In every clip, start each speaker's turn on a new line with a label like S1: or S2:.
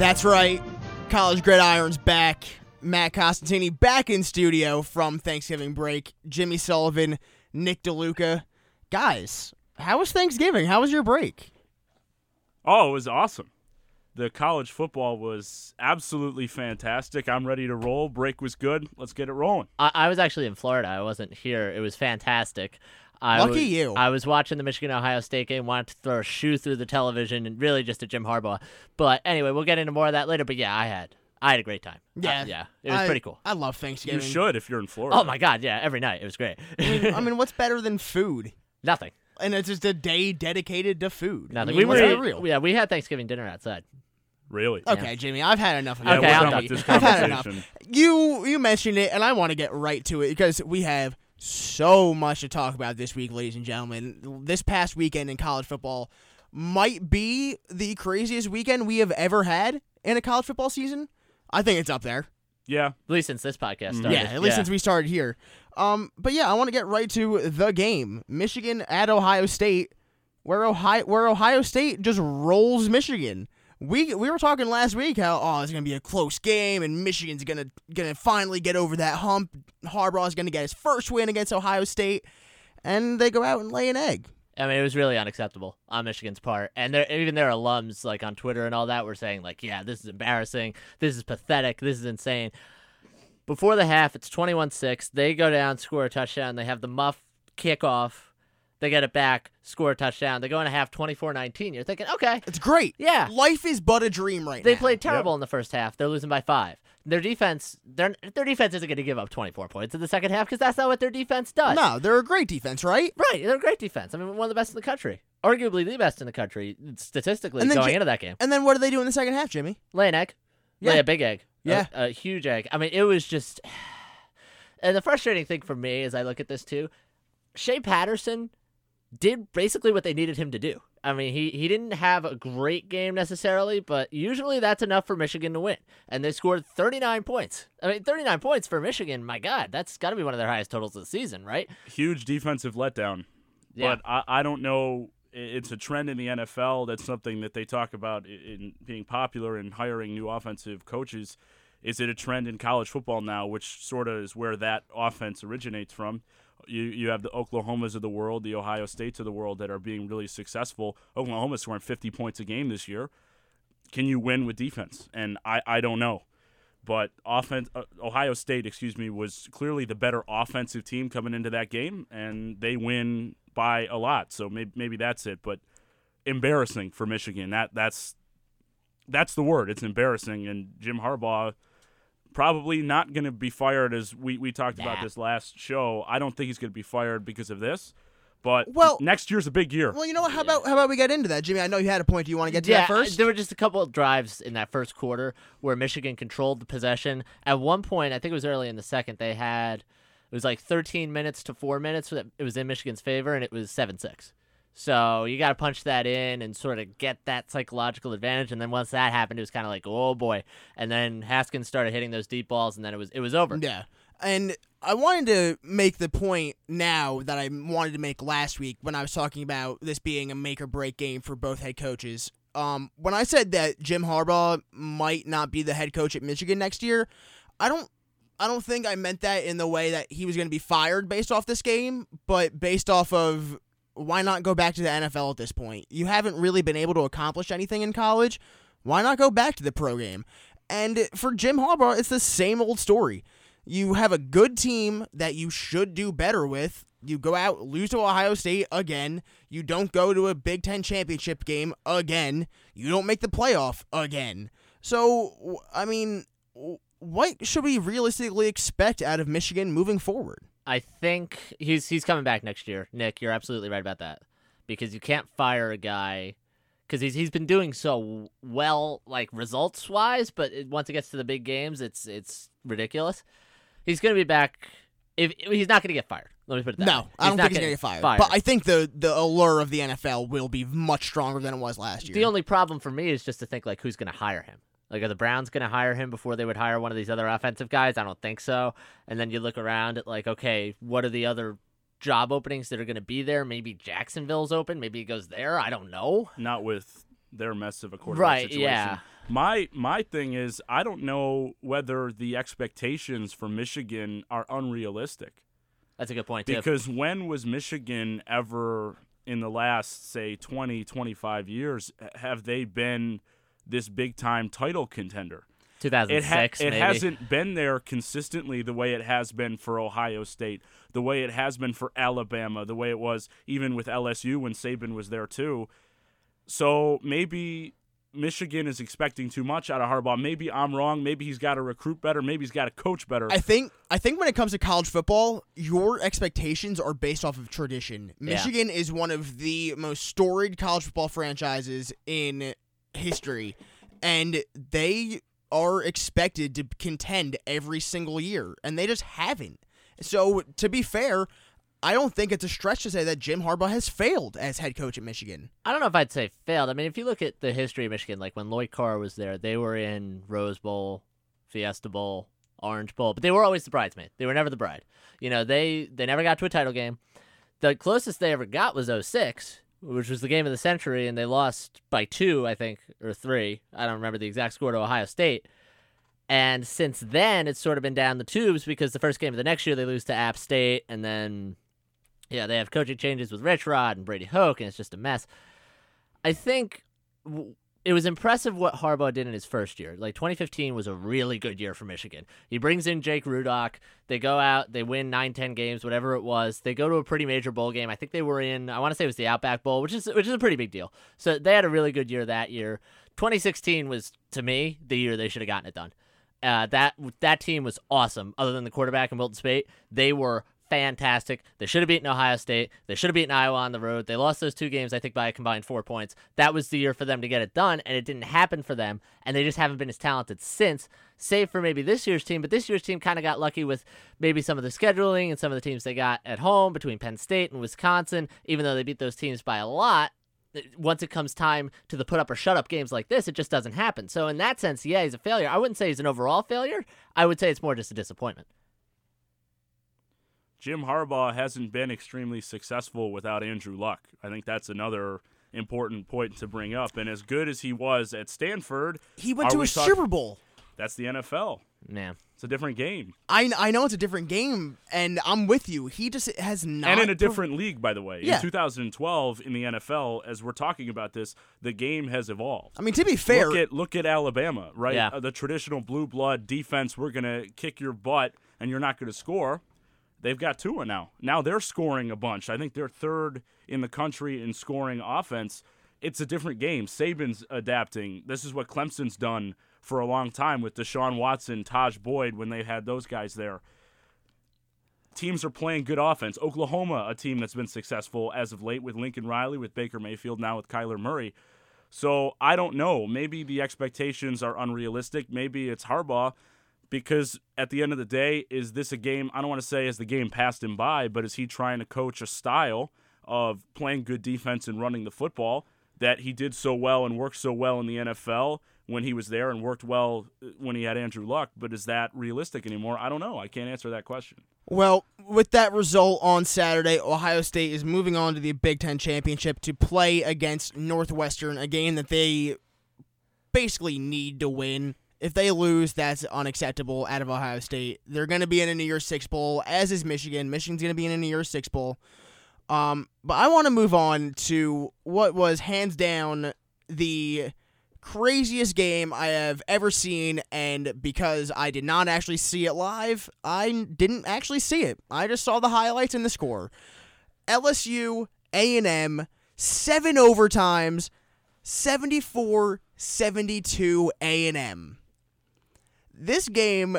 S1: That's right. College Gridiron's back. Matt Costantini back in studio from Thanksgiving break. Jimmy Sullivan, Nick DeLuca. Guys, how was Thanksgiving? How was your break?
S2: Oh, it was awesome. The college football was absolutely fantastic. I'm ready to roll. Break was good. Let's get it rolling.
S3: I, I was actually in Florida. I wasn't here. It was fantastic. I
S1: Lucky
S3: was,
S1: you.
S3: I was watching the Michigan Ohio State game, wanted to throw a shoe through the television, and really just a Jim Harbaugh. But anyway, we'll get into more of that later. But yeah, I had I had a great time.
S1: Yeah.
S3: Uh, yeah, it was
S1: I-
S3: pretty cool.
S1: I love Thanksgiving.
S2: You should if you're in Florida.
S3: Oh my god, yeah, every night it was great.
S1: I mean, I mean, what's better than food?
S3: Nothing,
S1: And it's just a day dedicated to food. I
S3: nothing.
S1: mean,
S3: we were
S1: real.
S3: yeah, we had Thanksgiving dinner outside.
S2: Really?
S1: Okay, Jimmy, I've had enough of
S2: Yeah.
S3: Okay, I'm
S2: done
S3: done.
S2: with this
S1: I've had enough.
S2: conversation.
S1: You you mentioned it, and I want to get right to it because we have so much to talk about this week, ladies and gentlemen. This past weekend in college football might be the craziest weekend we have ever had in a college football season. I think it's up there.
S2: Yeah.
S3: At least since this podcast
S2: Mm.
S3: started.
S1: Yeah, at least since we started here. Um, but yeah, I want to get right to the game. Michigan at Ohio State, where Ohio where Ohio State just rolls Michigan. We we were talking last week how oh it's gonna be a close game and Michigan's gonna gonna finally get over that hump. Harbaugh's gonna get his first win against Ohio State, and they go out and lay an egg.
S3: I mean, it was really unacceptable on Michigan's part, and they're, even their alums, like on Twitter and all that, were saying like, "Yeah, this is embarrassing. This is pathetic. This is insane." Before the half, it's 21-6. They go down, score a touchdown. They have the muff kickoff. They get it back, score a touchdown. They go in a half 24-19. You're thinking, okay,
S1: It's great.
S3: Yeah.
S1: life is but a dream right
S3: they
S1: now.
S3: They played terrible in the first half. They're losing by five. Their defense, their their defense isn't going to give up 24 points in the second half because that's not what their defense does.
S1: No, they're a great defense, right?
S3: Right, they're a great defense. I mean, one of the best in the country, arguably the best in the country statistically
S1: And then
S3: going
S1: J-
S3: into that game.
S1: And then what do they do in the second half, Jimmy?
S3: Lay an egg,
S1: Yeah.
S3: lay a big egg, A-
S1: Yeah.
S3: a, huge egg. I mean, it was just. And the frustrating thing for me as I look at this too, Shea Patterson did basically what they needed him to do. I mean, he, he didn't have a great game necessarily, but usually that's enough for Michigan to win. And they scored 39 points. I mean, 39 points for Michigan, my God, that's got to be one of their highest totals of the season, right?
S2: Huge defensive letdown.
S3: Yeah.
S2: But I, I don't know. It's a trend in the NFL. That's something that they talk about in being popular and hiring new offensive coaches. Is it a trend in college football now, which sort of is where that offense originates from? You you have the Oklahomas of the world, the Ohio States of the world that are being really successful. Oklahoma's scoring 50 points a game this year. Can you win with defense? And I, I don't know. But offense, uh, Ohio State, excuse me, was clearly the better offensive team coming into that game, and they win by a lot. So maybe maybe that's it. But embarrassing for Michigan. That that's that's the word. It's embarrassing. And Jim Harbaugh probably not going to be fired as we, we talked about this last show. I don't think he's going to be fired because of this. But
S1: Well-
S2: next year's a big year.
S1: Well, you know what? How about how about we get into that, Jimmy? I know you had a point. Do you want to get to
S3: yeah,
S1: that first?
S3: There were just a couple of drives in that first quarter where Michigan controlled the possession. At one point, I think it was early in the second, they had it was like 13 minutes to four minutes. that It was in Michigan's favor, and it was seven six. So you got to punch that in and sort of get that psychological advantage. And then once that happened, it was kind of like, oh boy. And then Haskins started hitting those deep balls, and then it was it was over.
S1: Yeah. And I wanted to make the point now that I wanted to make last week when I was talking about this being a make or break game for both head coaches. Um, when I said that Jim Harbaugh might not be the head coach at Michigan next year, I don't I don't think I meant that in the way that he was going to be fired based off this game, but based off of why not go back to the NFL at this point? You haven't really been able to accomplish anything in college. Why not go back to the pro game? And for Jim Harbaugh, it's the same old story. You have a good team that you should do better with. You go out, lose to Ohio State again. You don't go to a Big Ten championship game again. You don't make the playoff again. So, I mean, what should we realistically expect out of Michigan moving forward?
S3: I think he's he's coming back next year. Nick, you're absolutely right about that because you can't fire a guy because he's he's been doing so well, like results wise, but it, once it gets to the big games, it's it's ridiculous. He's gonna be back. If he's not gonna get fired, let me put it that
S1: No,
S3: way.
S1: I don't think he's gonna get fired. But I think the the allure of the NFL will be much stronger than it was last year.
S3: the only problem for me is just to think like who's gonna hire him. Like, are the Browns going to hire him before they would hire one of these other offensive guys? I don't think so. And then you look around at like, okay, what are the other job openings that are going to be there? Maybe Jacksonville's open. Maybe he goes there. I don't know.
S2: Not with their mess of a quarterback
S3: Right,
S2: situation.
S3: yeah.
S2: My my thing is I don't know whether the expectations for Michigan are unrealistic.
S3: That's a good point too.
S2: Because when was Michigan ever in the last say 20 25 years have they been this big time title contender? It, ha- it
S3: maybe.
S2: hasn't been there consistently the way it has been for Ohio State, the way it has been for Alabama, the way it was even with LSU when Saban was there too. So maybe Michigan is expecting too much out of Harbaugh. Maybe I'm wrong. Maybe he's got to recruit better. Maybe he's got to coach better.
S1: I think I think when it comes to college football, your expectations are based off of tradition.
S3: Yeah.
S1: Michigan is one of the most storied college football franchises in history, and they are expected to contend every single year, and they just haven't. So, to be fair, I don't think it's a stretch to say that Jim Harbaugh has failed as head coach at Michigan.
S3: I don't know if I'd say failed. I mean, if you look at the history of Michigan, like when Lloyd Carr was there, they were in Rose Bowl, Fiesta Bowl, Orange Bowl, but they were always the bridesmaid. They were never the bride. You know, they they never got to a title game. The closest they ever got was 06, which was the game of the century, and they lost by two, I think, or three. I don't remember the exact score to Ohio State. And since then, it's sort of been down the tubes because the first game of the next year they lose to App State, and then yeah, they have coaching changes with Rich Rod and Brady Hoke, and it's just a mess. I think it was impressive what Harbaugh did in his first year. Like 2015 was a really good year for Michigan. He brings in Jake Rudock. They go out, they win 9, 10 games, whatever it was. They go to a pretty major bowl game. I think they were in, I want to say it was the Outback Bowl, which is which is a pretty big deal. So they had a really good year that year. 2016 was to me the year they should have gotten it done. Uh, that that team was awesome. Other than the quarterback and Wilton Speight, they were fantastic. They should have beaten Ohio State. They should have beaten Iowa on the road. They lost those two games, I think, by a combined four points. That was the year for them to get it done, and it didn't happen for them. And they just haven't been as talented since, save for maybe this year's team. But this year's team kind of got lucky with maybe some of the scheduling and some of the teams they got at home between Penn State and Wisconsin. Even though they beat those teams by a lot, once it comes time to the put up or shut up games like this, it just doesn't happen. So in that sense, yeah, he's a failure. I wouldn't say he's an overall failure. I would say it's more just a disappointment.
S2: Jim Harbaugh hasn't been extremely successful without Andrew Luck. I think that's another important point to bring up. And as good as he was at Stanford,
S1: He went to
S2: we
S1: a
S2: talk-
S1: Super Bowl.
S2: that's the NFL.
S3: Yeah.
S2: It's a different game.
S1: I, I know it's a different game, and I'm with you. He just has not.
S2: and in a
S1: per-
S2: different league, by the way.
S1: Yeah.
S2: In 2012, in the NFL, as we're talking about this, the game has evolved.
S1: I mean, to be fair,
S2: Look at look at Alabama, right?
S3: Yeah.
S2: Uh, the traditional blue blood defense. We're gonna kick your butt, and you're not gonna score. They've got Tua now. Now they're scoring a bunch. I think they're third in the country in scoring offense. It's a different game. Saban's adapting. This is what Clemson's done for a long time with Deshaun Watson, Tajh Boyd when they had those guys there. Teams are playing good offense. Oklahoma, a team that's been successful as of late with Lincoln Riley, with Baker Mayfield, now with Kyler Murray. So I don't know. Maybe the expectations are unrealistic. Maybe it's Harbaugh because at the end of the day, is this a game? I don't want to say has the game passed him by, but is he trying to coach a style of playing good defense and running the football that he did so well and worked so well in the NFL when he was there and worked well uh, when he had Andrew Luck? But is that realistic anymore? I don't know. I can't answer that question.
S1: Well, with that result on Saturday, Ohio State is moving on to the Big Ten Championship to play against Northwestern, a game that they basically need to win. If they lose, that's unacceptable out of Ohio State. They're going to be in a New Year's Six Bowl, as is Michigan. Michigan's going to be in a New Year's Six Bowl. Um, but I want to move on to what was hands down the craziest game I have ever seen, and because I did not actually see it live, I didn't actually see it. I just saw the highlights and the score. LSU A&M seven overtimes, 74-72 A&M. This game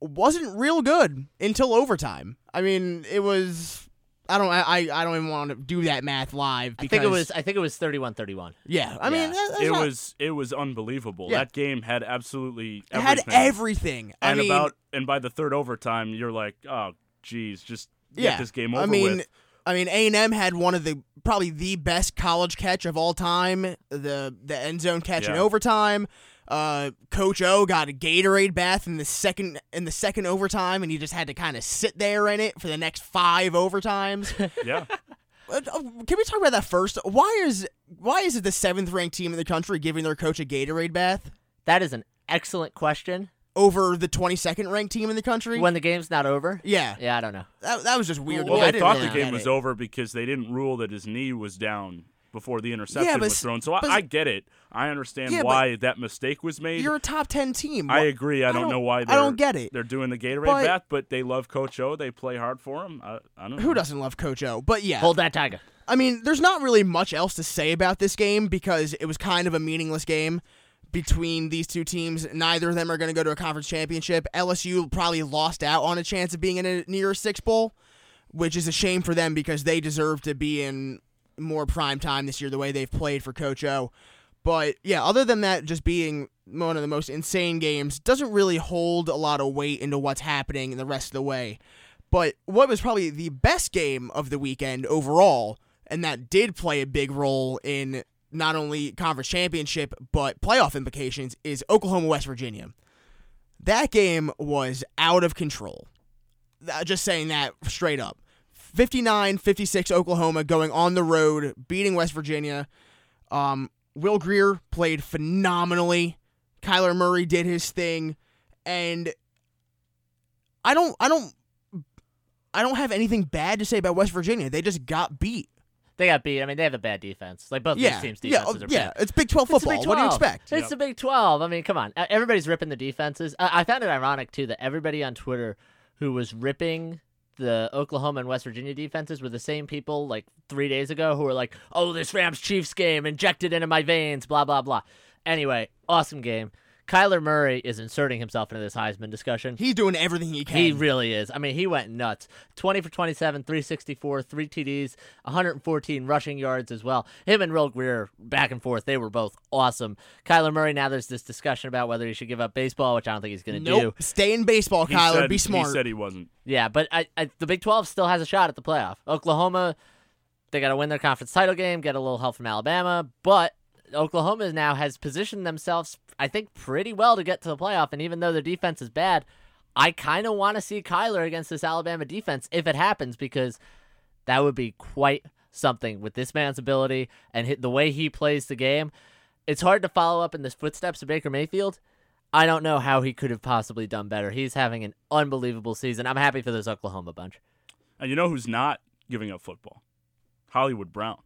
S1: wasn't real good until overtime. I mean, it was I don't I I don't even want to do that math live
S3: I think it was I think it was 31-31.
S1: yeah. I mean, that- that's
S2: It
S1: not-
S2: was it was unbelievable.
S1: Yeah.
S2: That game had absolutely
S1: it had
S2: everything.
S1: everything. I
S2: and
S1: mean,
S2: about and by the third overtime, you're like, oh, geez, just get
S1: yeah,
S2: this game over
S1: I mean,
S2: with.
S1: I mean, A and M had one of the probably the best college catch of all time. The the end zone catch in overtime. Uh, Coach O got a Gatorade bath in the second in the second overtime, and he just had to kind of sit there in it for the next five overtimes.
S2: Yeah,
S1: Uh, uh, Can we talk about that first? Why is why is it the seventh ranked team in the country giving their coach a Gatorade bath?
S3: That is an excellent question.
S1: over the 22nd ranked team in the country.
S3: When the game's not over.
S1: yeah,
S3: Yeah, I don't know.
S1: that, that was just weird. to
S2: Well,
S1: me.
S2: They
S1: didn't
S2: thought
S1: really
S2: the game was
S1: it.
S2: over because they didn't rule that his knee was down before the interception
S1: Yeah, but
S2: was thrown. So I,
S1: but-
S2: I get it. I understand
S1: Yeah,
S2: why that mistake was made.
S1: You're a top 10 team.
S2: I agree. I don't,
S1: don't-
S2: know why
S1: I
S2: they're,
S1: don't get it.
S2: they're doing the Gatorade
S1: But-
S2: bath, but they love Coach O. They play hard for him. I, I don't know.
S1: Who doesn't love Coach O? But yeah,
S3: Hold that tiger.
S1: I mean, there's not really much else to say about this game because it was kind of a meaningless game between these two teams. Neither of them are going to go to a conference championship. LSU probably lost out on a chance of being in a near six bowl, which is a shame for them because they deserve to be in more prime time this year the way they've played for Coach O. But yeah, other than that, just being one of the most insane games doesn't really hold a lot of weight into what's happening the rest of the way. But what was probably the best game of the weekend overall, and that did play a big role in not only conference championship but playoff implications, is Oklahoma West Virginia. That game was out of control. Just saying that straight up. 59 56 Oklahoma going on the road, beating West Virginia. Um, Will Grier played phenomenally. Kyler Murray did his thing. And I don't I don't I don't have anything bad to say about West Virginia. They just got beat.
S3: They got beat. I mean, they have a bad defense. Like both
S1: Yeah.
S3: these teams' defenses
S1: oh,
S3: are
S1: yeah.
S3: bad.
S1: It's Big 12 football.
S3: Big
S1: What do you expect?
S3: It's
S2: Yep.
S3: the Big 12. I mean, come on. Uh, Everybody's ripping the defenses. I, I found it ironic, too, that everybody on Twitter who was ripping the Oklahoma and West Virginia defenses were the same people like three days ago who were like, oh, this Rams Chiefs game injected into my veins, blah, blah, blah. Anyway, awesome game. Kyler Murray is inserting himself into this Heisman discussion.
S1: He's doing everything he can.
S3: He really is. I mean, he went nuts. 20 for 27, 364, three TDs, 114 rushing yards as well. Him and Will Grier back and forth. They were both awesome. Kyler Murray, now there's this discussion about whether he should give up baseball, which I don't think he's going to
S1: nope.
S3: do.
S1: Stay in baseball,
S2: He
S1: Kyler.
S2: said,
S1: Be smart.
S2: He said he wasn't.
S3: Yeah, but I, I, the Big 12 still has a shot at the playoff. Oklahoma, they got to win their conference title game, get a little help from Alabama, but Oklahoma now has positioned themselves, I think, pretty well to get to the playoff. And even though their defense is bad, I kind of want to see Kyler against this Alabama defense if it happens because that would be quite something with this man's ability and the way he plays the game. It's hard to follow up in the footsteps of Baker Mayfield. I don't know how he could have possibly done better. He's having an unbelievable season. I'm happy for this Oklahoma bunch.
S2: And you know who's not giving up football? Hollywood Brown.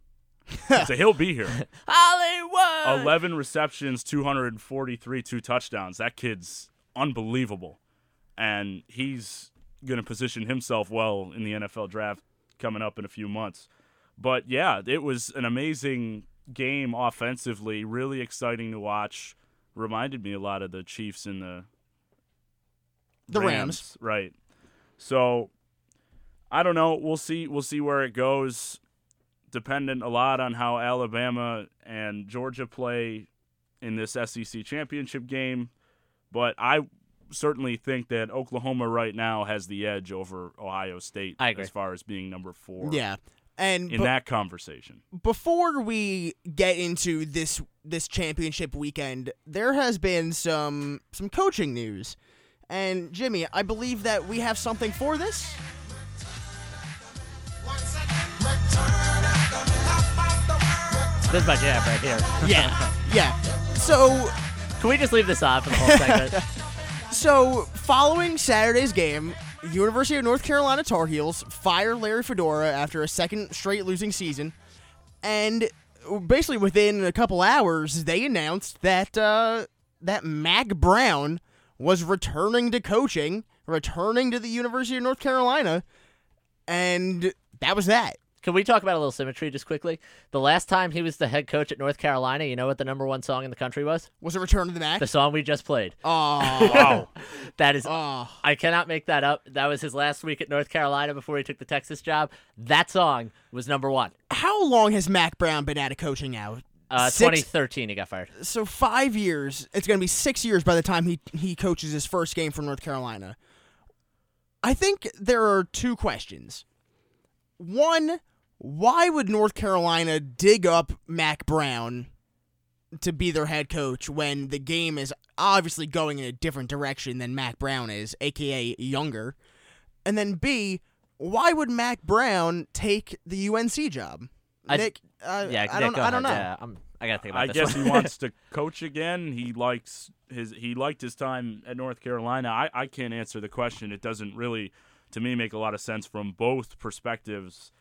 S2: So he'll be here.
S3: Hollywood.
S2: 11 receptions, 243, two touchdowns. That kid's unbelievable. And he's going to position himself well in the NFL draft coming up in a few months. But yeah, it was an amazing game offensively, really exciting to watch. Reminded me a lot of the Chiefs and the
S1: The Rams.
S2: Right. So I don't know. We'll see we'll see where it goes. Dependent a lot on how Alabama and Georgia play in this SEC championship game. But I certainly think that Oklahoma right now has the edge over Ohio State as far as being number four
S1: yeah. And
S2: in
S1: bu-
S2: that conversation.
S1: before we get into this this championship weekend, there has been some some coaching news. And Jimmy, I believe that we have something for this.
S3: This is my jam right here.
S1: Yeah. yeah. So
S3: Can we just leave this on for the whole segment?
S1: So, following Saturday's game, University of North Carolina Tar Heels fire Larry Fedora after a second straight losing season, and basically within a couple hours, they announced that uh, that Mack Brown was returning to coaching, returning to the University of North Carolina, and that was that.
S3: Can we talk about a little symmetry just quickly? The last time he was the head coach at North Carolina, you know what the number one song in the country was?
S1: Was it return to the Mack?
S3: The song we just played.
S1: Oh,
S2: Wow.
S3: That is
S1: oh,
S3: I cannot make that up. That was his last week at North Carolina before he took the Texas job. That song was number one.
S1: how long has Mack Brown been out of coaching now?
S3: Uh,
S1: Six-
S3: 2013, he got fired.
S1: so five years. It's going to be six years by the time he he coaches his first game for North Carolina. I think there are two questions. One, why would North Carolina dig up Mack Brown to be their head coach when the game is obviously going in a different direction than Mack Brown is, aka younger? And then B, why would Mack Brown take the UNC job?
S3: I-
S1: Nick, uh,
S3: Yeah,
S1: I
S3: Nick,
S1: don't,
S3: go
S1: I don't know.
S3: Yeah, I'm, I gotta think about
S2: I
S3: this
S2: guess
S3: one.
S2: he wants to coach again. He likes his he liked his time at North Carolina. I, I can't answer the question. It doesn't really, to me, make a lot of sense from both perspectives.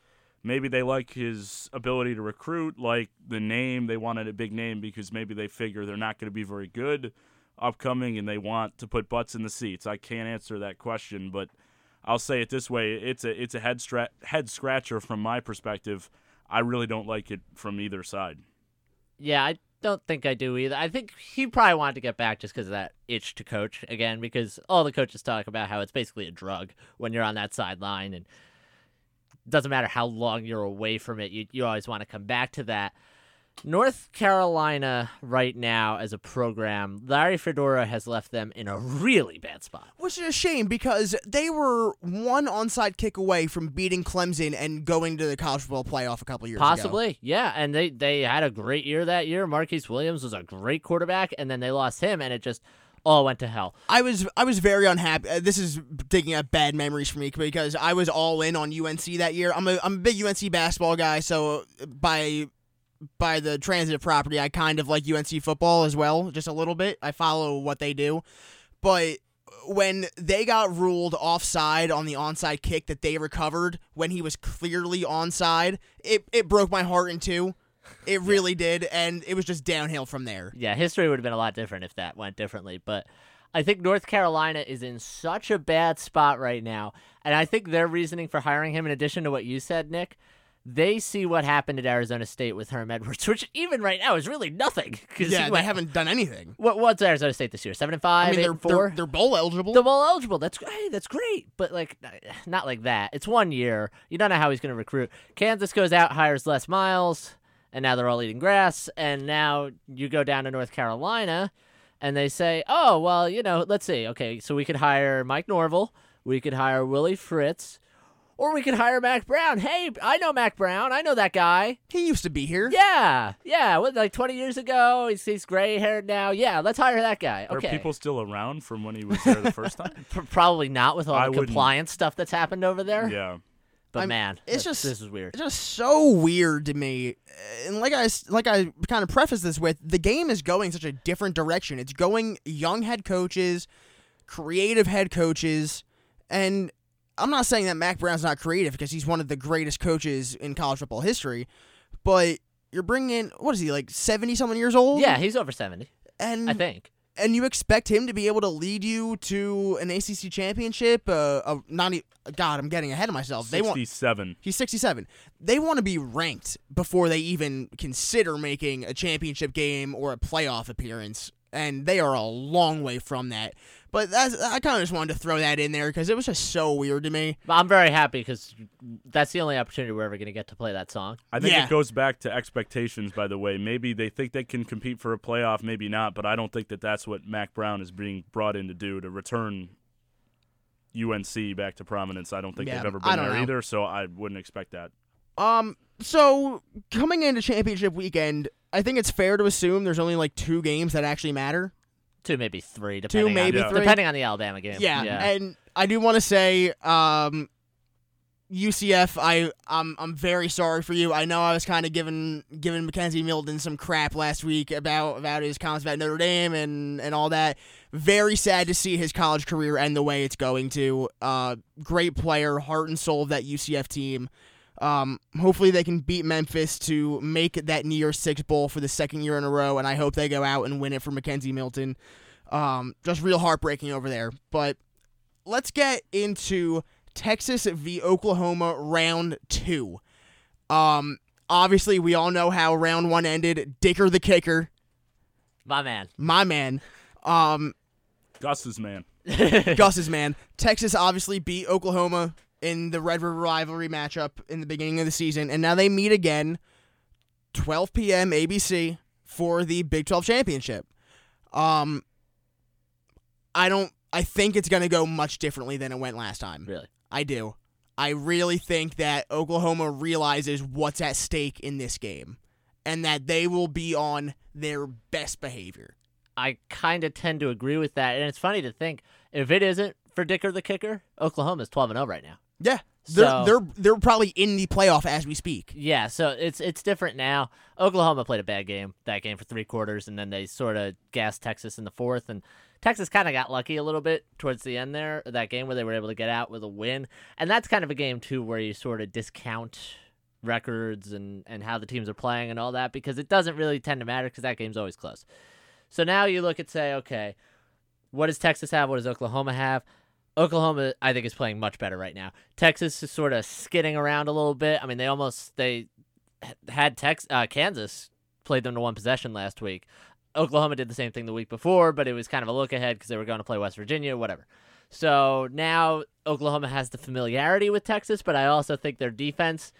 S2: Maybe they like his ability to recruit, like the name. They wanted a big name because maybe they figure they're not going to be very good upcoming and they want to put butts in the seats. I can't answer that question, but I'll say it this way: it's a it's a head stra- head scratcher from my perspective. I really don't like it from either side.
S3: Yeah, I don't think I do either. I think he probably wanted to get back just because of that itch to coach again, because all the coaches talk about how it's basically a drug when you're on that sideline, and doesn't matter how long you're away from it, you you always want to come back to that. North Carolina right now as a program, Larry Fedora has left them in a really bad spot.
S1: Which is a shame because they were one onside kick away from beating Clemson and going to the college football playoff a couple years ago.
S3: Possibly, yeah. And they they had a great year that year. Marquise Williams was a great quarterback, and then they lost him, and it just all went to hell.
S1: I was I was very unhappy. Uh, this is digging up bad memories for me because I was all in on UNC that year. I'm a I'm a big UNC basketball guy, so by by the transitive property, I kind of like UNC football as well, just a little bit. I follow what they do, but when they got ruled offside on the onside kick that they recovered when he was clearly onside, it it broke my heart in two. It really did, and it was just downhill from there.
S3: Yeah, history would have been a lot different if that went differently, but I think North Carolina is in such a bad spot right now, and I think their reasoning for hiring him, in addition to what you said, Nick, they see what happened at Arizona State with Herm Edwards, which even right now is really nothing.
S1: Yeah,
S3: he
S1: they haven't done anything.
S3: What what's Arizona State this year? Seven and five,
S1: I mean, they're, they're
S3: four.
S1: they're bowl eligible.
S3: They're bowl eligible. That's hey, that's great, but like not like that. It's one year. You don't know how he's going to recruit. Kansas goes out, hires Les Miles, and now they're all eating grass. And now you go down to North Carolina, and they say, oh well, you know, let's see. Okay, so we could hire Mike Norvell, we could hire Willie Fritz, or we could hire Mack Brown. Hey, I know Mack Brown. I know that guy.
S1: he used to be here.
S3: Yeah, yeah. What, like 20 years ago, he's, he's gray haired now. Yeah, let's hire that guy.
S2: Are
S3: Okay.
S2: people still around from when he was there the first time?
S3: P- probably not with all
S2: I
S3: the
S2: wouldn't-
S3: compliance stuff that's happened over there.
S2: yeah.
S3: But
S1: I'm-
S3: man,
S1: it's just-
S3: this is weird.
S1: It's just so weird to me. And like I like I kind of preface this with, the game is going such a different direction. It's going young head coaches, creative head coaches, and I'm not saying that Mack Brown's not creative because he's one of the greatest coaches in college football history, but you're bringing in what is he like 70 something years old?
S3: Yeah, he's over 70,
S1: and
S3: I think.
S1: And you expect him to be able to lead you to an ACC championship. Uh, not e- God, I'm getting ahead of myself. They want
S2: 67.
S1: He's 67. They want to be ranked before they even consider making a championship game or a playoff appearance, and they are a long way from that. But that's, I kind of just wanted to throw that in there because it was just so weird to me.
S3: I'm very happy because that's the only opportunity we're ever going to get to play that song.
S2: I think
S1: Yeah.
S2: it goes back to expectations, by the way. Maybe they think they can compete for a playoff, maybe not, but I don't think that that's what Mack Brown is being brought in to do to return UNC back to prominence. I don't think
S1: Yeah,
S2: they've ever been there
S1: know.
S2: either, so I wouldn't expect that.
S1: Um, so coming into championship weekend, I think it's fair to assume there's only like two games that actually matter.
S3: Two, maybe three, depending
S1: maybe
S3: on,
S2: three.
S3: depending on the Alabama game.
S1: Yeah,
S3: yeah.
S1: and I do want to say, um, UCF, I I'm I'm very sorry for you. I know I was kind of giving giving McKenzie Milton some crap last week about about his comments about Notre Dame and and all that. Very sad to see his college career end the way it's going to. Uh, great player, heart and soul of that UCF team. Um, hopefully they can beat Memphis to make that New Year's Six bowl for the second year in a row, and I hope they go out and win it for McKenzie Milton. Um, just real heartbreaking over there. But let's get into Texas v Oklahoma round two. Um, obviously we all know how round one ended. Dicker the kicker,
S3: My man.
S1: my man. Um,
S2: Gus's man.
S1: Gus's man. Texas obviously beat Oklahoma in the Red River rivalry matchup in the beginning of the season, and now they meet again, 12 p.m. ABC for the Big 12 championship. Um, I don't. I think it's going to go much differently than it went last time.
S3: Really.
S1: I do. I really think that Oklahoma realizes what's at stake in this game, and that they will be on their best behavior.
S3: I kind of tend to agree with that. And it's funny to think if it isn't for Dicker the kicker, Oklahoma's 12 and 0 right now.
S1: Yeah, They're
S3: So-
S1: they're they're probably in the playoff as we speak.
S3: Yeah, so it's it's different now. Oklahoma played a bad game that game for three quarters, and then they sort of gassed Texas in the fourth, and Texas kind of got lucky a little bit towards the end there that game where they were able to get out with a win, and that's kind of a game too where you sort of discount records and and how the teams are playing and all that because it doesn't really tend to matter because that game's always close. So now you look at say, okay, what does Texas have? What does Oklahoma have? Oklahoma, I think, is playing much better right now. Texas is sort of skidding around a little bit. I mean, they almost they had Tex uh, Kansas played them to one possession last week. Oklahoma did the same thing the week before, but it was kind of a look ahead because they were going to play West Virginia, whatever. So now Oklahoma has the familiarity with Texas, but I also think their defense.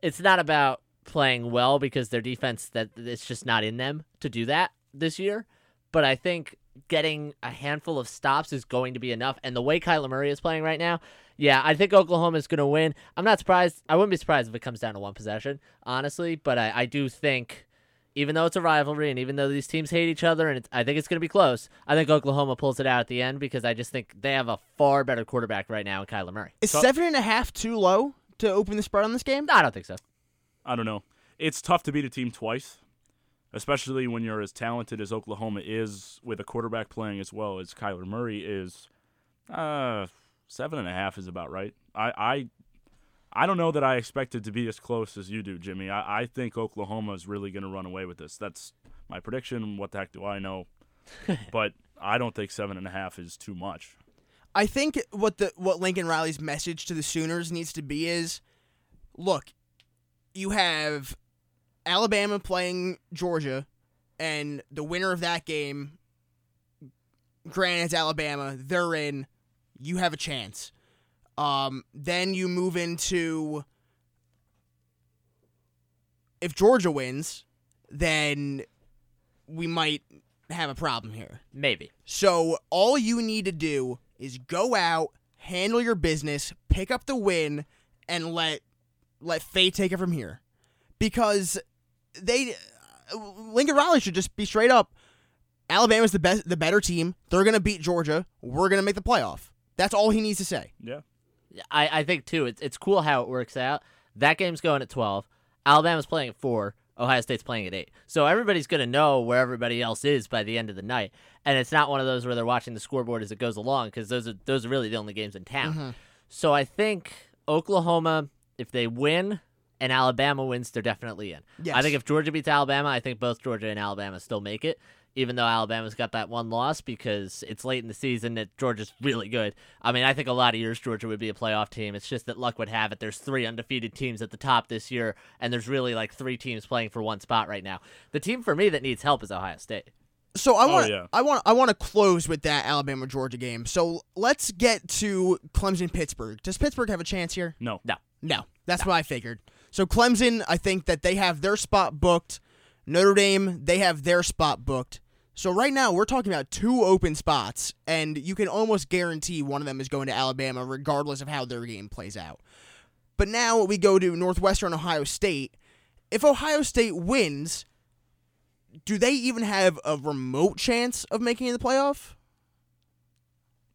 S3: It's not about playing well because their defense that it's just not in them to do that this year. But I think getting a handful of stops is going to be enough. And the way Kyler Murray is playing right now, yeah, I think Oklahoma is going to win. I'm not surprised. I wouldn't be surprised if it comes down to one possession, honestly. But I, I do think, even though it's a rivalry and even though these teams hate each other and it's, I think it's going to be close, I think Oklahoma pulls it out at the end because I just think they have a far better quarterback right now in Kyler Murray.
S1: Is
S2: So-
S1: seven and a half too low to open the spread on this game?
S3: I don't think so.
S2: I don't know. It's tough to beat a team twice, especially when you're as talented as Oklahoma is with a quarterback playing as well as Kyler Murray is. Uh, seven and a half is about right. I, I, I don't know that I expected to be as close as you do, Jimmy. I, I think Oklahoma is really going to run away with this. That's my prediction. What the heck do I know? but I don't think seven and a half is too much.
S1: I think what the what Lincoln Riley's message to the Sooners needs to be is, look, you have Alabama playing Georgia, and the winner of that game, granted it's Alabama, they're in. You have a chance. Um, then you move into if Georgia wins, then we might have a problem here.
S3: Maybe.
S1: So all you need to do is go out, handle your business, pick up the win, and let let fate take it from here. Because they Lincoln Riley should just be straight up. Alabama's the best, the better team. They're gonna beat Georgia. We're gonna make the playoff. That's all he needs to say.
S2: Yeah.
S3: I, I think too. It's it's cool how it works out. That game's going at twelve. Alabama's playing at four. Ohio State's playing at eight. So everybody's going to know where everybody else is by the end of the night, and it's not one of those where they're watching the scoreboard as it goes along because those are those are really the only games in town. Mm-hmm. So I think Oklahoma, if they win and Alabama wins, they're definitely in.
S1: Yes.
S3: I think if Georgia beats Alabama, I think both Georgia and Alabama still make it. Even though Alabama's got that one loss because it's late in the season that Georgia's really good. I mean, I think a lot of years Georgia would be a playoff team. It's just that luck would have it. There's three undefeated teams at the top this year, and there's really like three teams playing for one spot right now. The team for me that needs help is Ohio State.
S1: So I
S2: Oh,
S1: want
S2: yeah.
S1: I want I want to close with that Alabama Georgia game. So let's get to Clemson Pittsburgh. Does Pittsburgh have a chance here?
S2: No.
S3: No.
S1: No, that's what I figured. So Clemson, I think that they have their spot booked. Notre Dame, they have their spot booked. So right now we're talking about two open spots, and you can almost guarantee one of them is going to Alabama, regardless of how their game plays out. But now we go to Northwestern Ohio State. If Ohio State wins, do they even have a remote chance of making the playoff?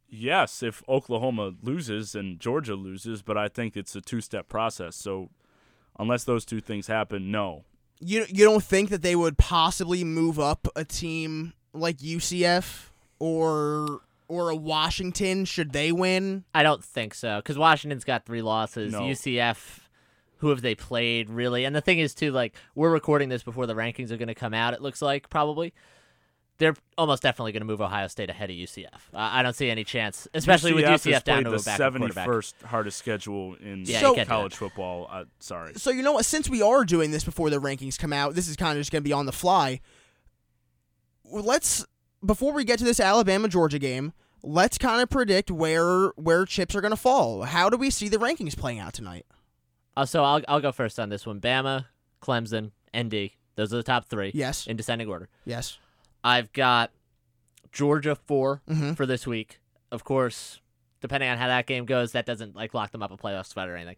S2: Yes, if Oklahoma loses and Georgia loses, but I think it's a two-step process. So unless those two things happen, no.
S1: You you don't think that they would possibly move up a team like UCF or or a Washington should they win?
S3: I don't think so because Washington's got three losses.
S2: No.
S3: UCF, who have they played really? And the thing is too, like we're recording this before the rankings are going to come out. It looks like probably they're almost definitely going to move Ohio State ahead of UCF. I I don't see any chance, especially with UCF down to
S2: the
S3: a backup quarterback.
S2: seventy-first hardest schedule in
S3: Yeah,
S1: you
S2: college football. Uh, sorry.
S1: So you know what? Since we are doing this before the rankings come out, this is kind of just going to be on the fly. Let's before we get to this Alabama Georgia game, let's kind of predict where where chips are going to fall. How do we see the rankings playing out tonight?
S3: Uh, so I'll I'll go first on this one. Bama, Clemson, ND. Those are the top three
S1: Yes.
S3: in descending order.
S1: Yes.
S3: I've got Georgia 4
S1: Mhm.
S3: for this week. Of course, depending on how that game goes, that doesn't like lock them up a playoff spot or anything.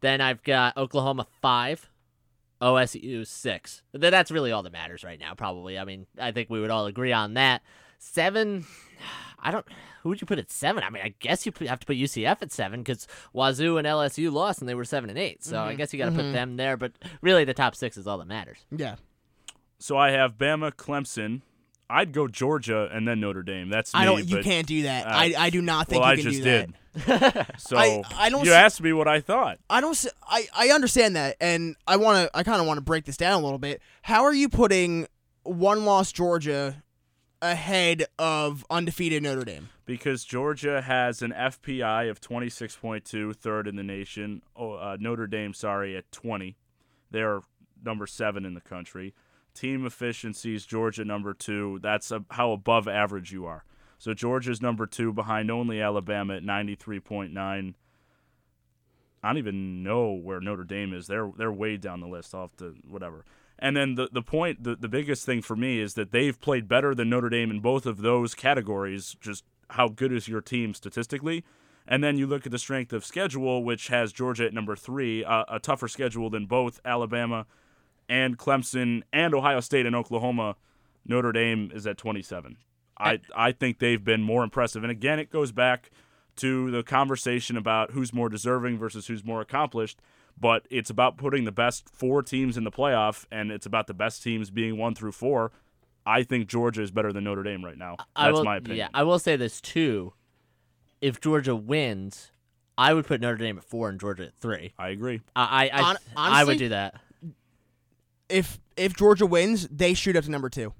S3: Then I've got Oklahoma five, OSU six. That's really all that matters right now. Probably. I mean, I think we would all agree on that. Seven. I don't. Who would you put at seven? I mean, I guess you have to put UCF at seven because Wazoo and LSU lost and they were seven and eight. So I guess you got to put them there. But really, the top six is all that matters.
S1: Yeah.
S2: So I have Bama, Clemson. I'd go Georgia and then Notre Dame. That's me.
S1: I don't. You
S2: but,
S1: can't do that.
S2: uh,
S1: I, I do not think
S2: well,
S1: you
S2: I
S1: can
S2: just
S1: do that.
S2: did. So
S1: I- I don't
S2: You
S1: s-
S2: asked me what I thought.
S1: I don't. s- I I understand that, and I want to. I kind of want to break this down a little bit. How are you putting one loss Georgia ahead of undefeated Notre Dame?
S2: because Georgia has an FPI of 26.2, third in the nation. Oh, uh, Notre Dame, sorry, at 20. They're number seven in the country. Team efficiencies, Georgia number two. That's a, how above average you are. So Georgia's number two behind only Alabama at 93.9. I don't even know where Notre Dame is. They're they're way down the list. Have to whatever. And then the the point, the, the biggest thing for me is that they've played better than Notre Dame in both of those categories. Just how good is your team statistically? And then you look at the strength of schedule, which has Georgia at number three, uh, a tougher schedule than both Alabama and Clemson and Ohio State and Oklahoma. Notre Dame is at 27. I I think they've been more impressive. And again, it goes back to the conversation about who's more deserving versus who's more accomplished. But it's about putting the best four teams in the playoff, and it's about the best teams being one through four. I think Georgia is better than Notre Dame right now. That's
S3: I will,
S2: my opinion.
S3: Yeah, I will say this too. If Georgia wins, I would put Notre Dame at four and Georgia at three.
S2: I agree.
S3: I I I,
S1: Hon-
S3: I would do that.
S1: If if Georgia wins, they shoot up to number two.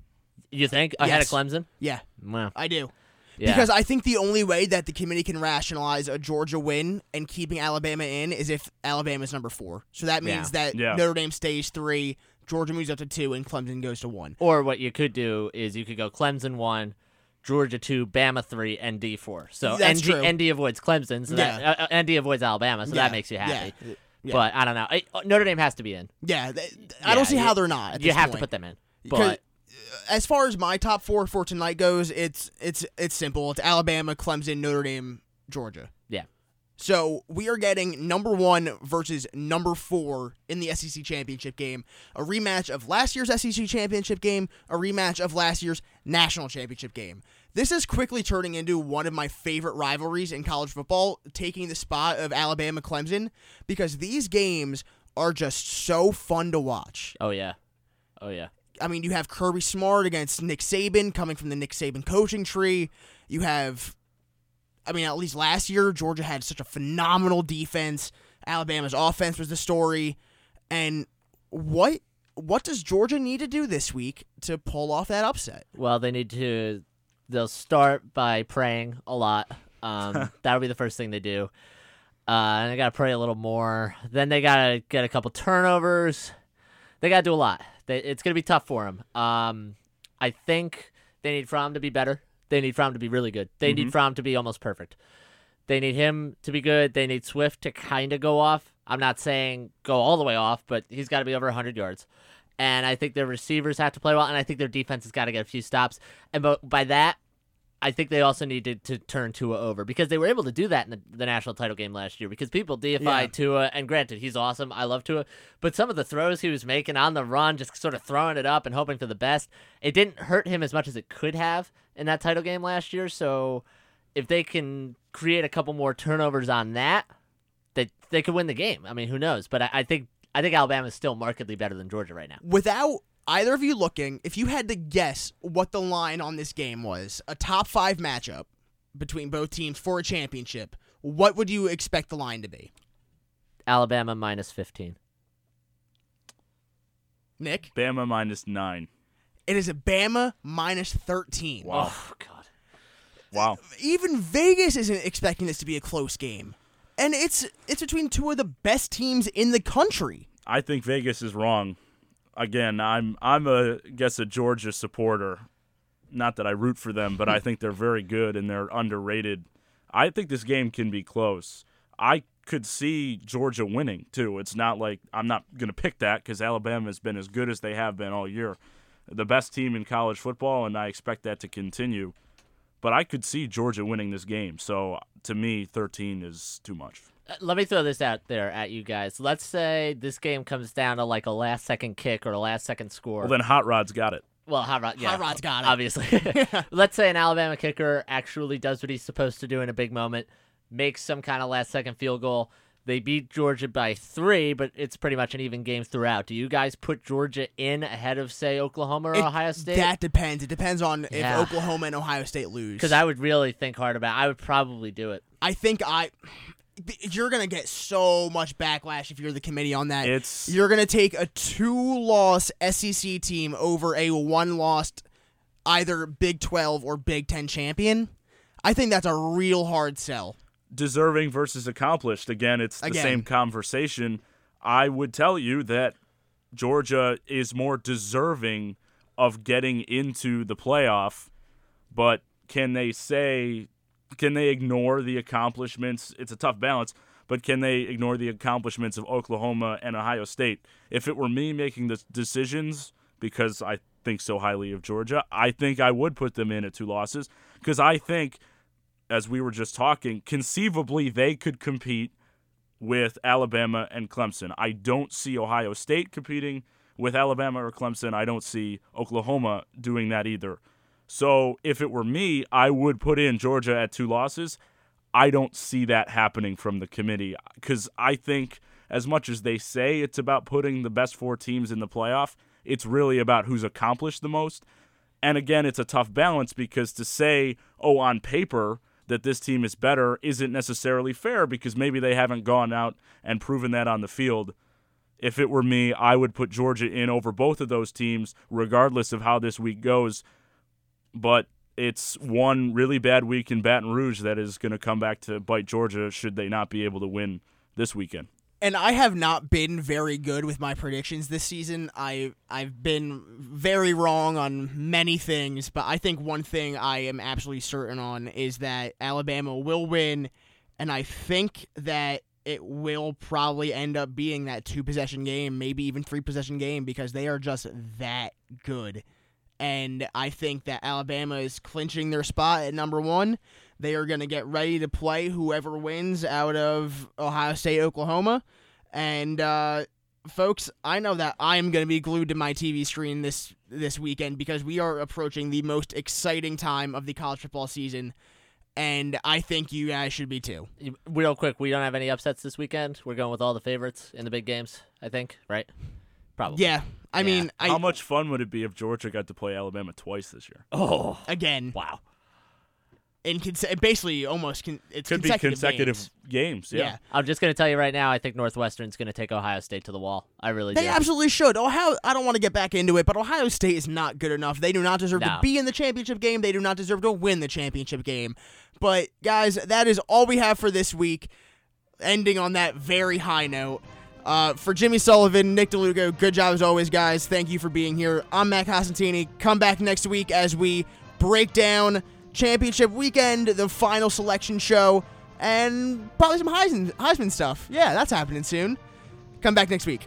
S3: You think ahead
S1: Yes.
S3: of Clemson?
S1: Yeah,
S3: Well,
S1: I do.
S3: yeah.
S1: Because I think the only way that the committee can rationalize a Georgia win and keeping Alabama in is if Alabama's number four. So that means that
S2: Yeah.
S1: Notre Dame stays three, Georgia moves up to two, and Clemson goes to one.
S3: Or what you could do is you could go Clemson one, Georgia two, Bama three, ND four. So
S1: That's
S3: ND,
S1: true.
S3: ND avoids Clemson, so that
S1: Yeah.
S3: uh, uh, ND avoids Alabama, so
S1: Yeah,
S3: that makes you happy.
S1: Yeah, yeah.
S3: But I don't know. I, uh, Notre Dame has to be in.
S1: yeah th- I
S3: Yeah,
S1: don't see
S3: you-
S1: how they're not.
S3: You have to put them in. But
S1: as far as my top four for tonight goes, it's it's it's simple. It's Alabama, Clemson, Notre Dame, Georgia.
S3: yeah,
S1: So we are getting number one versus number four in the SEC championship game. A rematch of last year's SEC championship game, a rematch of last year's national championship game. This is quickly turning into one of my favorite rivalries in college football, taking the spot of Alabama Clemson, because these games are just so fun to watch.
S3: oh yeah, oh yeah.
S1: I mean, you have Kirby Smart against Nick Saban coming from the Nick Saban coaching tree. You have, I mean, at least last year, Georgia had such a phenomenal defense. Alabama's offense was the story. And what what does Georgia need to do this week to pull off that upset?
S3: Well, they need to. They'll start by praying a lot. Um, that'll be the first thing they do. Uh, and they gotta pray a little more. Then they gotta get a couple turnovers. They gotta do a lot. They, it's gonna be tough for them. Um, I think they need Fromm to be better. They need Fromm to be really good. They need Fromm to be almost perfect. They need him to be good. They need Swift to kind of go off. I'm not saying go all the way off, but he's got to be over 100 yards. And I think their receivers have to play well, and I think their defense has got to get a few stops. And but by that, I think they also needed to turn Tua over because they were able to do that in the, the national title game last year because people deified
S1: Yeah.
S3: Tua. And granted, he's awesome. I love Tua. But some of the throws he was making on the run, just sort of throwing it up and hoping for the best, it didn't hurt him as much as it could have in that title game last year. So if they can create a couple more turnovers on that, they they could win the game. I mean, who knows? But I, I think I think Alabama is still markedly better than Georgia right now.
S1: Without either of you looking, if you had to guess what the line on this game was, a top five matchup between both teams for a championship, what would you expect the line to be?
S3: Alabama minus 15.
S1: Nick?
S2: Bama minus nine.
S1: It is a Bama minus 13.
S2: Wow.
S3: Oh God.
S2: Wow.
S1: Even Vegas isn't expecting this to be a close game. And it's it's between two of the best teams in the country.
S2: I think Vegas is wrong. Again, I'm I'm a guess a Georgia supporter. Not that I root for them, but I think they're very good and they're underrated. I think this game can be close. I could see Georgia winning too. It's not like I'm not going to pick that because Alabama has been as good as they have been all year, the best team in college football, and I expect that to continue. But I could see Georgia winning this game. So to me, 13 is too much.
S3: Uh, Let me throw this out there at you guys. Let's say this game comes down to like a last second kick or a last second score.
S2: Well, then Hot Rod's got it.
S3: Well, Hot Rod, yeah,
S1: Hot Rod's got it.
S3: obviously. Let's say an Alabama kicker actually does what he's supposed to do in a big moment, makes some kind of last second field goal. They beat Georgia by three, but it's pretty much an even game throughout. Do you guys put Georgia in ahead of, say, Oklahoma or
S1: It-
S3: Ohio State?
S1: That depends. It depends on
S3: Yeah.
S1: if Oklahoma and Ohio State lose.
S3: Because I would really think hard about. It. I would probably do it.
S1: I think I. You're gonna get so much backlash if you're the committee on that.
S2: It's
S1: You're gonna take a two-loss SEC team over a one-lost either Big 12 or Big 10 champion. I think that's a real hard sell.
S2: Deserving versus accomplished. Again, it's the
S1: Again.
S2: same conversation. I would tell you that Georgia is more deserving of getting into the playoff, but can they say can they ignore the accomplishments? It's a tough balance, but can they ignore the accomplishments of Oklahoma and Ohio State? If it were me making the decisions because I think so highly of Georgia, I think I would put them in at two losses because I think as we were just talking, conceivably they could compete with Alabama and Clemson. I don't see Ohio State competing with Alabama or Clemson. I don't see Oklahoma doing that either. So if it were me, I would put in Georgia at two losses. I don't see that happening from the committee because I think, as much as they say it's about putting the best four teams in the playoff, it's really about who's accomplished the most. And again, it's a tough balance because to say, oh, on paper, that this team is better isn't necessarily fair because maybe they haven't gone out and proven that on the field. If it were me, I would put Georgia in over both of those teams, regardless of how this week goes. But it's one really bad week in Baton Rouge that is going to come back to bite Georgia should they not be able to win this weekend.
S1: And I have not been very good with my predictions this season. I I've been very wrong on many things, but I think one thing I am absolutely certain on is that Alabama will win, and I think that it will probably end up being that two possession game, maybe even three possession game because they are just that good. And I think that Alabama is clinching their spot at number one. They are going to get ready to play whoever wins out of Ohio State, Oklahoma. And uh, folks, I know that I am going to be glued to my TV screen this this weekend because we are approaching the most exciting time of the college football season, and I think you guys should be too.
S3: Real quick, we don't have any upsets this weekend. We're going with all the favorites in the big games. I think, right? Probably.
S1: Yeah, I
S3: Yeah.
S1: mean, I
S2: How much fun would it be if Georgia got to play Alabama twice this year?
S3: Oh,
S1: again
S3: wow.
S1: In cons- basically almost con- it's
S2: Could be
S1: consecutive
S2: consecutive
S1: games.
S2: games. yeah.
S1: Yeah.
S3: I'm just gonna tell you right now. I think Northwestern's gonna take Ohio State to the wall. I really
S1: They
S3: do.
S1: absolutely should. Ohio. I don't want to get back into it, but Ohio State is not good enough. They do not deserve
S3: No.
S1: to be in the championship game. They do not deserve to win the championship game. But guys, that is all we have for this week. Ending on that very high note. Uh, for Jimmy Sullivan, Nick DeLugo, good job as always, guys. Thank you for being here. I'm Matt Costantini. Come back next week as we break down championship weekend, the final selection show, and probably some Heisman, Heisman stuff. Yeah, that's happening soon. Come back next week.